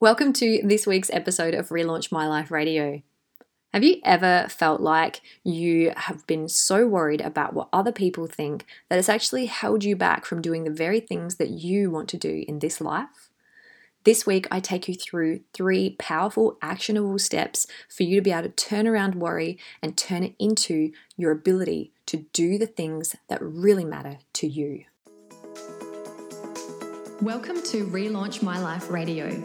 Welcome to this week's episode of Relaunch My Life Radio. Have you ever felt like you have been so worried about what other people think that it's actually held you back from doing the very things that you want to do in this life? This week, I take you through three powerful, actionable steps for you to be able to turn around worry and turn it into your ability to do the things that really matter to you. Welcome to Relaunch My Life Radio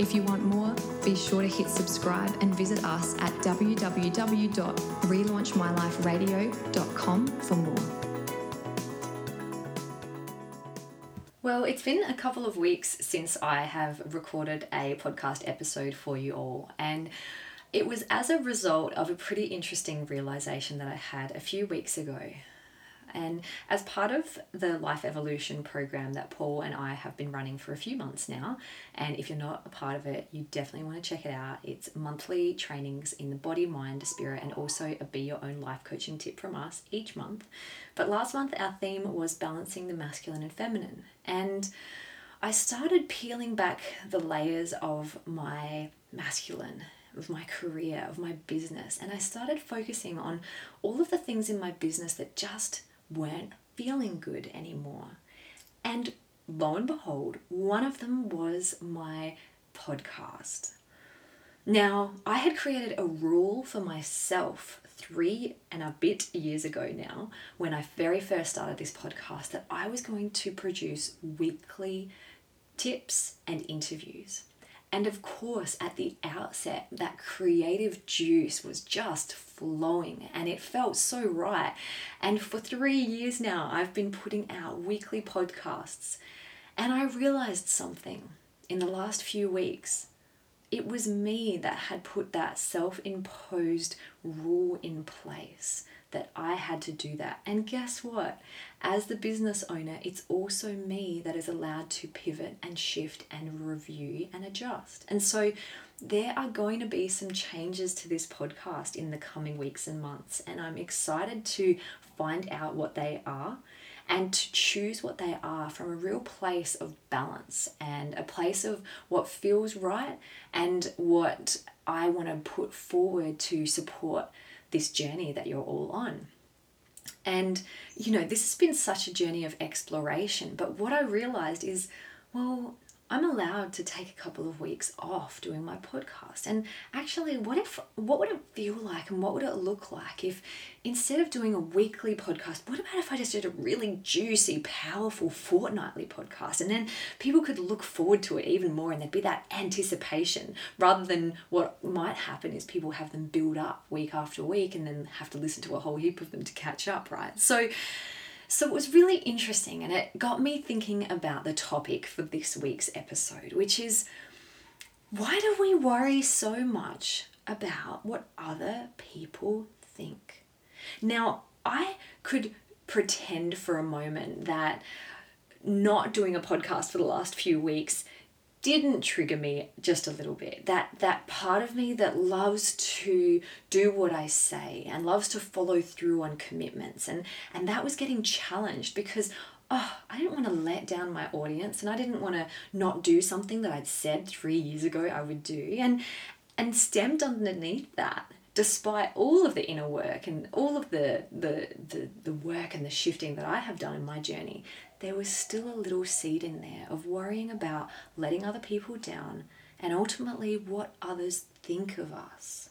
If you want more, be sure to hit subscribe and visit us at www.relaunchmyliferadio.com for more. Well, it's been a couple of weeks since I have recorded a podcast episode for you all, and it was as a result of a pretty interesting realization that I had a few weeks ago. And as part of the Life Evolution program that Paul and I have been running for a few months now, and if you're not a part of it, you definitely want to check it out. It's monthly trainings in the body, mind, spirit, and also a Be Your Own Life coaching tip from us each month. But last month, our theme was balancing the masculine and feminine. And I started peeling back the layers of my masculine of my career, of my business, and I started focusing on all of the things in my business that just weren't feeling good anymore. And lo and behold, one of them was my podcast. Now, I had created a rule for myself three and a bit years ago now when I very first started this podcast that I was going to produce weekly tips and interviews. And of course, at the outset, that creative juice was just flowing and it felt so right. And for three years now, I've been putting out weekly podcasts. And I realized something in the last few weeks. It was me that had put that self imposed rule in place that I had to do that. And guess what? As the business owner, it's also me that is allowed to pivot and shift and review and adjust. And so there are going to be some changes to this podcast in the coming weeks and months. And I'm excited to find out what they are and to choose what they are from a real place of balance and a place of what feels right and what I want to put forward to support this journey that you're all on. And, you know, this has been such a journey of exploration. But what I realized is, well, I'm allowed to take a couple of weeks off doing my podcast. And actually, what if what would it feel like and what would it look like if instead of doing a weekly podcast, what about if I just did a really juicy, powerful fortnightly podcast and then people could look forward to it even more and there'd be that anticipation rather than what might happen is people have them build up week after week and then have to listen to a whole heap of them to catch up, right? So so it was really interesting and it got me thinking about the topic for this week's episode, which is why do we worry so much about what other people think? Now, I could pretend for a moment that not doing a podcast for the last few weeks didn't trigger me just a little bit. That that part of me that loves to do what I say and loves to follow through on commitments and and that was getting challenged because oh, I didn't want to let down my audience and I didn't want to not do something that I'd said 3 years ago I would do. And and stemmed underneath that despite all of the inner work and all of the, the the the work and the shifting that I have done in my journey there was still a little seed in there of worrying about letting other people down and ultimately what others think of us.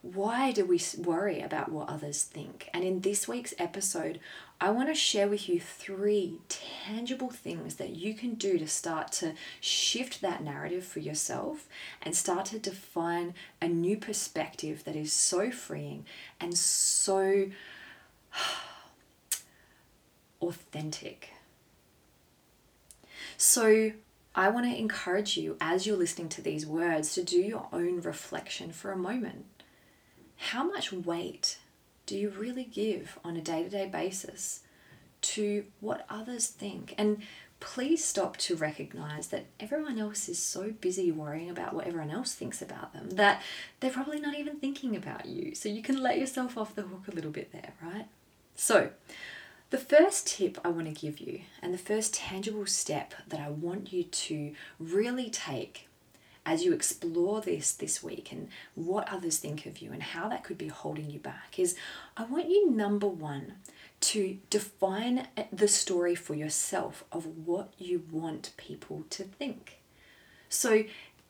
Why do we worry about what others think? And in this week's episode, I want to share with you three tangible things that you can do to start to shift that narrative for yourself and start to define a new perspective that is so freeing and so authentic. So, I want to encourage you as you're listening to these words to do your own reflection for a moment. How much weight do you really give on a day to day basis to what others think? And please stop to recognize that everyone else is so busy worrying about what everyone else thinks about them that they're probably not even thinking about you. So you can let yourself off the hook a little bit there, right? So, the first tip I want to give you, and the first tangible step that I want you to really take as you explore this this week and what others think of you and how that could be holding you back, is I want you, number one, to define uh, the story for yourself of what you want people to think. So,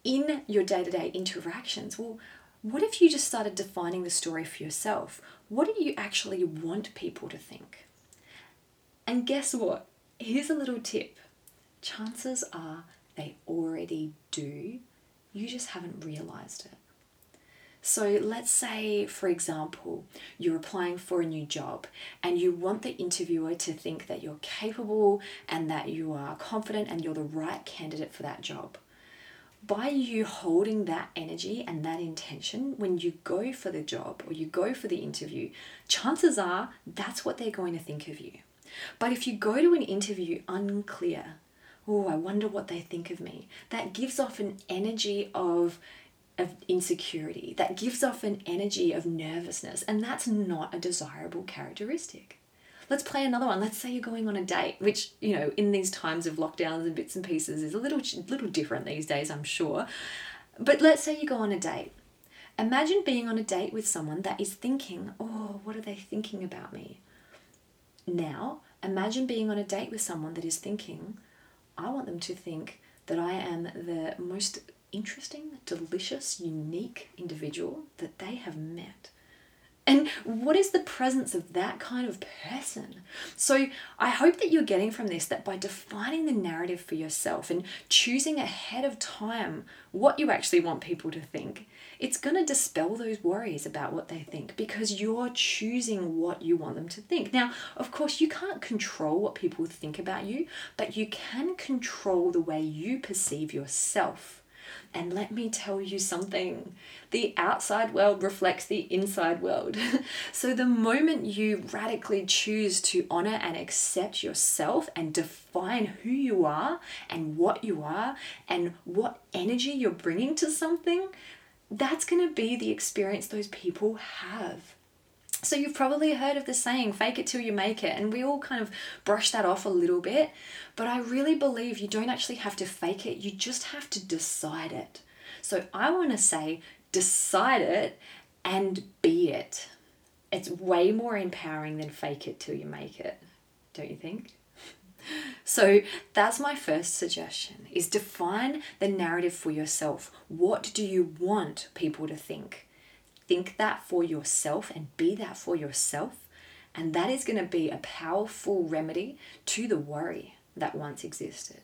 in your day to day interactions, well, what if you just started defining the story for yourself? What do you actually want people to think? And guess what? Here's a little tip chances are they already do, you just haven't realized it. So, let's say, for example, you're applying for a new job and you want the interviewer to think that you're capable and that you are confident and you're the right candidate for that job. By you holding that energy and that intention when you go for the job or you go for the interview, chances are that's what they're going to think of you. But if you go to an interview unclear, oh, I wonder what they think of me, that gives off an energy of, of insecurity, that gives off an energy of nervousness, and that's not a desirable characteristic. Let's play another one. Let's say you're going on a date, which, you know, in these times of lockdowns and bits and pieces is a little little different these days, I'm sure. But let's say you go on a date. Imagine being on a date with someone that is thinking, "Oh, what are they thinking about me?" Now, imagine being on a date with someone that is thinking, I want them to think that I am the most interesting, delicious, unique individual that they have met. And what is the presence of that kind of person? So, I hope that you're getting from this that by defining the narrative for yourself and choosing ahead of time what you actually want people to think, it's going to dispel those worries about what they think because you're choosing what you want them to think. Now, of course, you can't control what people think about you, but you can control the way you perceive yourself. And let me tell you something the outside world reflects the inside world. so, the moment you radically choose to honor and accept yourself and define who you are and what you are and what energy you're bringing to something, that's going to be the experience those people have. So you've probably heard of the saying, fake it till you make it. And we all kind of brush that off a little bit. But I really believe you don't actually have to fake it, you just have to decide it. So I want to say, decide it and be it. It's way more empowering than fake it till you make it, don't you think? So that's my first suggestion is define the narrative for yourself. What do you want people to think? Think that for yourself and be that for yourself. And that is going to be a powerful remedy to the worry that once existed.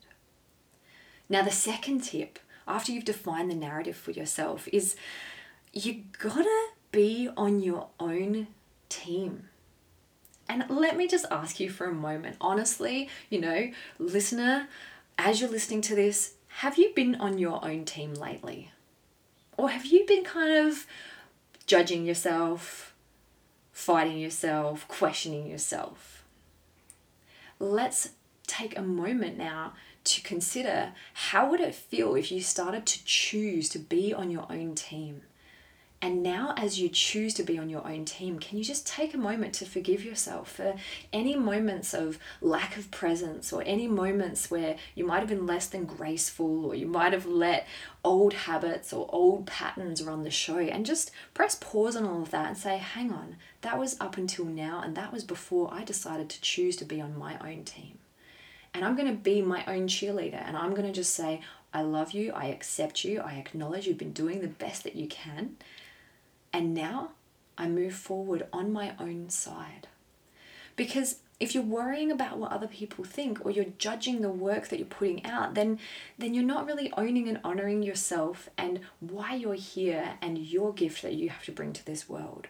Now, the second tip, after you've defined the narrative for yourself, is you gotta be on your own team. And let me just ask you for a moment honestly, you know, listener, as you're listening to this, have you been on your own team lately? Or have you been kind of judging yourself, fighting yourself, questioning yourself. Let's take a moment now to consider how would it feel if you started to choose to be on your own team and now, as you choose to be on your own team, can you just take a moment to forgive yourself for any moments of lack of presence or any moments where you might have been less than graceful or you might have let old habits or old patterns run the show? And just press pause on all of that and say, hang on, that was up until now, and that was before I decided to choose to be on my own team. And I'm going to be my own cheerleader and I'm going to just say, I love you, I accept you, I acknowledge you've been doing the best that you can and now I move forward on my own side. Because if you're worrying about what other people think or you're judging the work that you're putting out, then then you're not really owning and honoring yourself and why you're here and your gift that you have to bring to this world.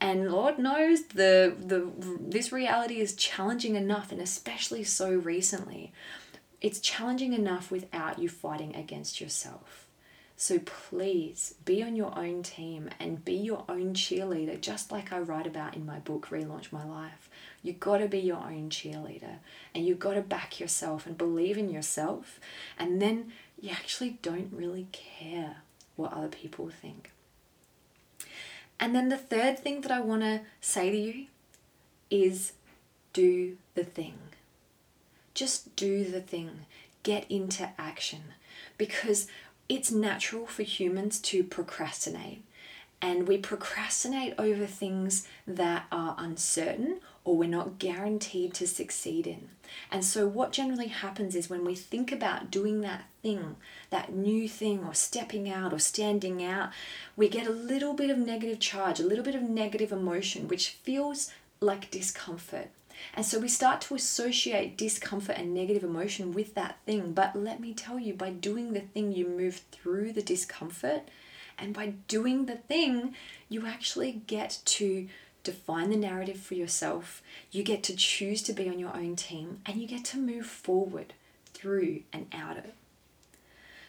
And Lord knows the the this reality is challenging enough and especially so recently it's challenging enough without you fighting against yourself. So please be on your own team and be your own cheerleader, just like I write about in my book, Relaunch My Life. You've got to be your own cheerleader and you've got to back yourself and believe in yourself. And then you actually don't really care what other people think. And then the third thing that I want to say to you is do the thing. Just do the thing. Get into action because it's natural for humans to procrastinate. And we procrastinate over things that are uncertain or we're not guaranteed to succeed in. And so, what generally happens is when we think about doing that thing, that new thing, or stepping out or standing out, we get a little bit of negative charge, a little bit of negative emotion, which feels like discomfort. And so we start to associate discomfort and negative emotion with that thing. But let me tell you, by doing the thing, you move through the discomfort. And by doing the thing, you actually get to define the narrative for yourself. You get to choose to be on your own team and you get to move forward through and out of it.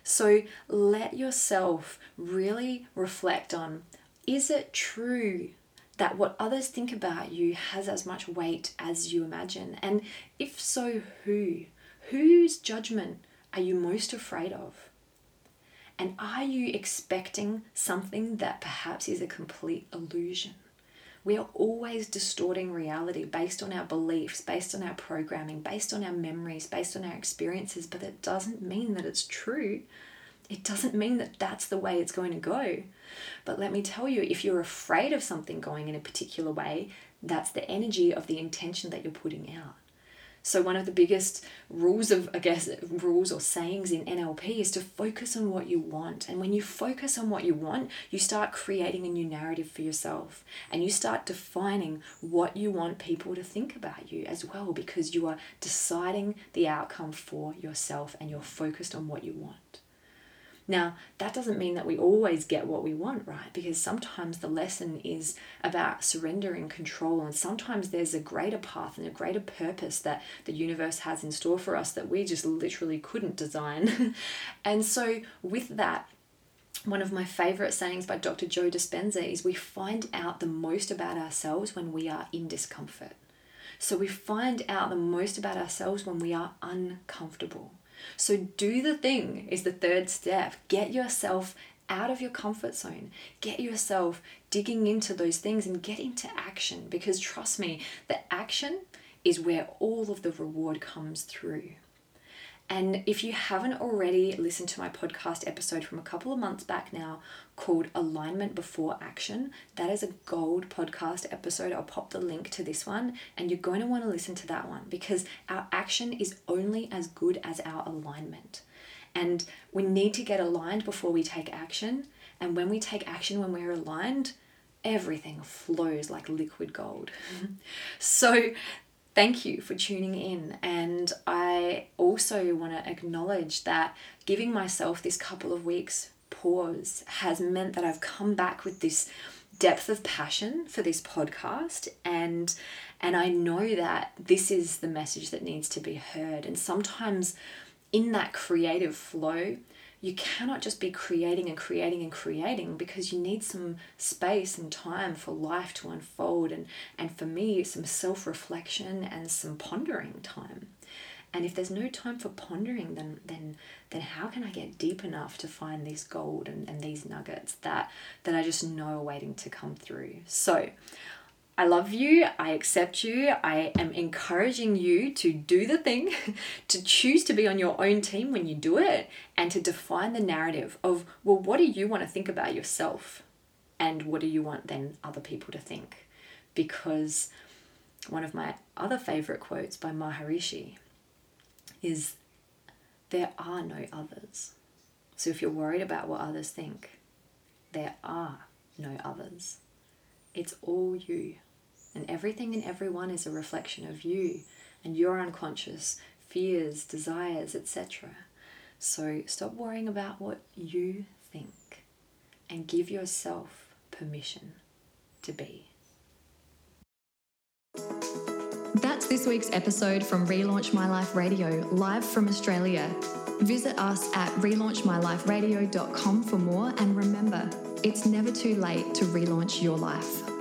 So let yourself really reflect on is it true that what others think about you has as much weight as you imagine? And if so, who? Whose judgment are you most afraid of? And are you expecting something that perhaps is a complete illusion? We are always distorting reality based on our beliefs, based on our programming, based on our memories, based on our experiences, but it doesn't mean that it's true. It doesn't mean that that's the way it's going to go. But let me tell you, if you're afraid of something going in a particular way, that's the energy of the intention that you're putting out. So, one of the biggest rules of, I guess, rules or sayings in NLP is to focus on what you want. And when you focus on what you want, you start creating a new narrative for yourself and you start defining what you want people to think about you as well because you are deciding the outcome for yourself and you're focused on what you want. Now, that doesn't mean that we always get what we want, right? Because sometimes the lesson is about surrendering control, and sometimes there's a greater path and a greater purpose that the universe has in store for us that we just literally couldn't design. and so, with that, one of my favorite sayings by Dr. Joe Dispenza is we find out the most about ourselves when we are in discomfort. So we find out the most about ourselves when we are uncomfortable. So, do the thing is the third step. Get yourself out of your comfort zone. Get yourself digging into those things and get into action because trust me, the action is where all of the reward comes through. And if you haven't already listened to my podcast episode from a couple of months back now called Alignment Before Action, that is a gold podcast episode. I'll pop the link to this one, and you're going to want to listen to that one because our action is only as good as our alignment. And we need to get aligned before we take action. And when we take action, when we're aligned, everything flows like liquid gold. so thank you for tuning in. And I also want to acknowledge that giving myself this couple of weeks pause has meant that I've come back with this depth of passion for this podcast and and I know that this is the message that needs to be heard and sometimes in that creative flow you cannot just be creating and creating and creating because you need some space and time for life to unfold and and for me some self-reflection and some pondering time. And if there's no time for pondering then then then how can i get deep enough to find this gold and, and these nuggets that that i just know are waiting to come through? So I love you. I accept you. I am encouraging you to do the thing, to choose to be on your own team when you do it, and to define the narrative of, well, what do you want to think about yourself? And what do you want then other people to think? Because one of my other favorite quotes by Maharishi is, There are no others. So if you're worried about what others think, there are no others. It's all you. And everything and everyone is a reflection of you and your unconscious fears, desires, etc. So stop worrying about what you think and give yourself permission to be. That's this week's episode from Relaunch My Life Radio, live from Australia. Visit us at relaunchmyliferadio.com for more and remember, it's never too late to relaunch your life.